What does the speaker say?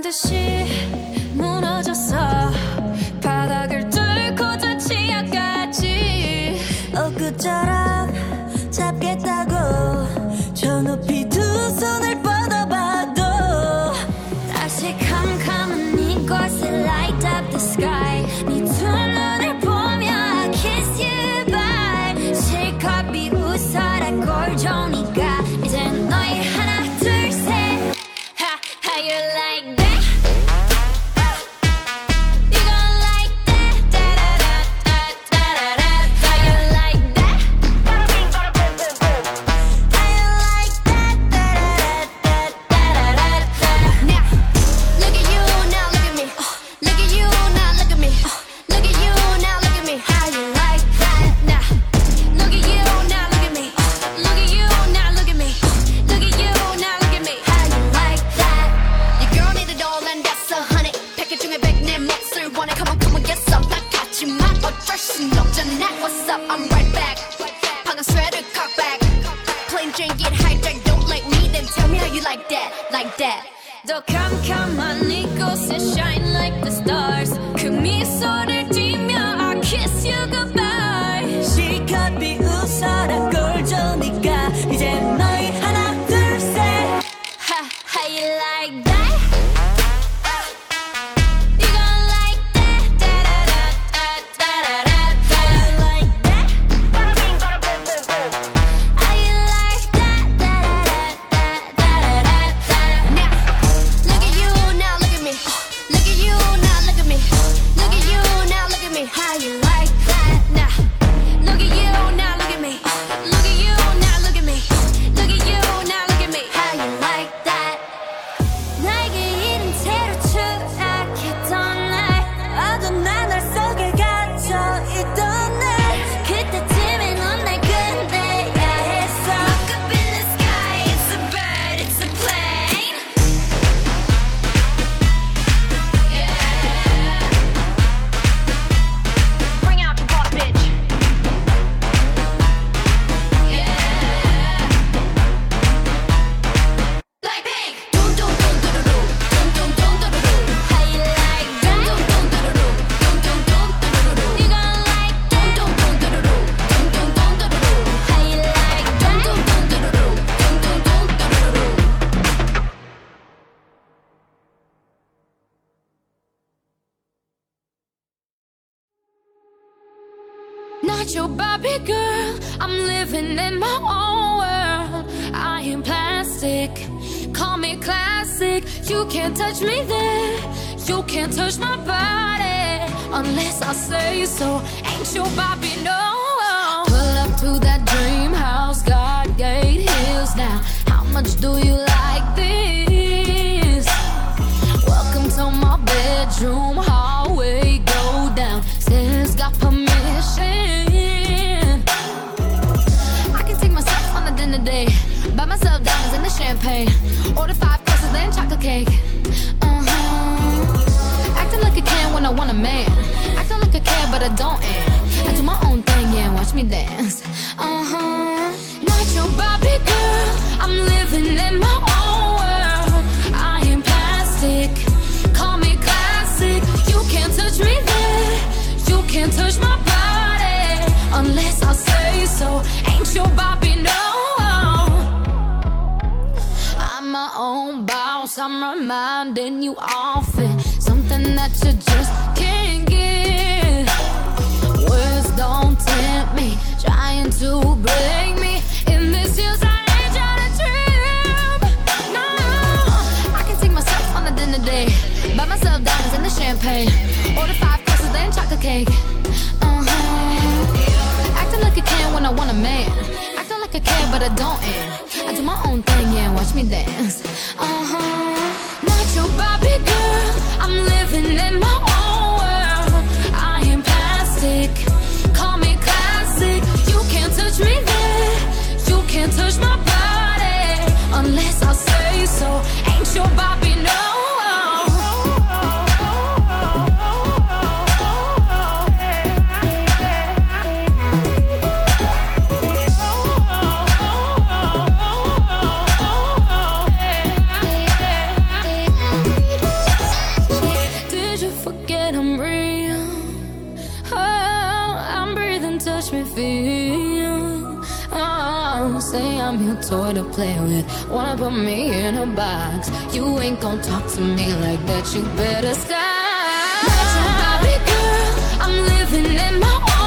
듯이 무너졌어. 바닥을 뚫고 저 치아까지 엊그처럼 잡겠다고 저 높이 두 손을 뻗어봐도 다시 캄캄한 이곳에 light up the sky. 네두 눈을 보며 I kiss you bye. 실컷 비웃어라 꼴좋으니 Då kan, kan man nick shine like the stars. I kiss you goodbye. Not your Barbie girl. I'm living in my own world. I am plastic. Call me classic. You can't touch me there. You can't touch my body unless I say so. Ain't your Barbie no. Pull up to that dream house, God gate hills now. How much do you like date. Buy myself diamonds and the champagne. Order five courses and chocolate cake. Uh huh. Acting like a can when I want a man. Acting like I care, but I don't. And I do my own thing, yeah. Watch me dance. Uh huh. Not your Barbie girl. I'm living in my own world. I am plastic. Call me classic. You can't touch me there. You can't touch my body unless I say so. Ain't your Barbie I'm reminding you often something that you just can't get. Words don't tempt me, trying to break me. In this I ain't trying to trip. No, I can take myself on a dinner date. Buy myself diamonds and the champagne. Order five courses and chocolate cake. Uh huh. Acting like a can when I want a man. Acting like I care, but I don't. And I do my own thing, yeah. Watch me dance. Uh huh. Your Barbie girl. I'm living in my feel. Oh, say I'm your toy to play with. Wanna put me in a box? You ain't gonna talk to me like that. You better stop. Not your body, girl. I'm living in my.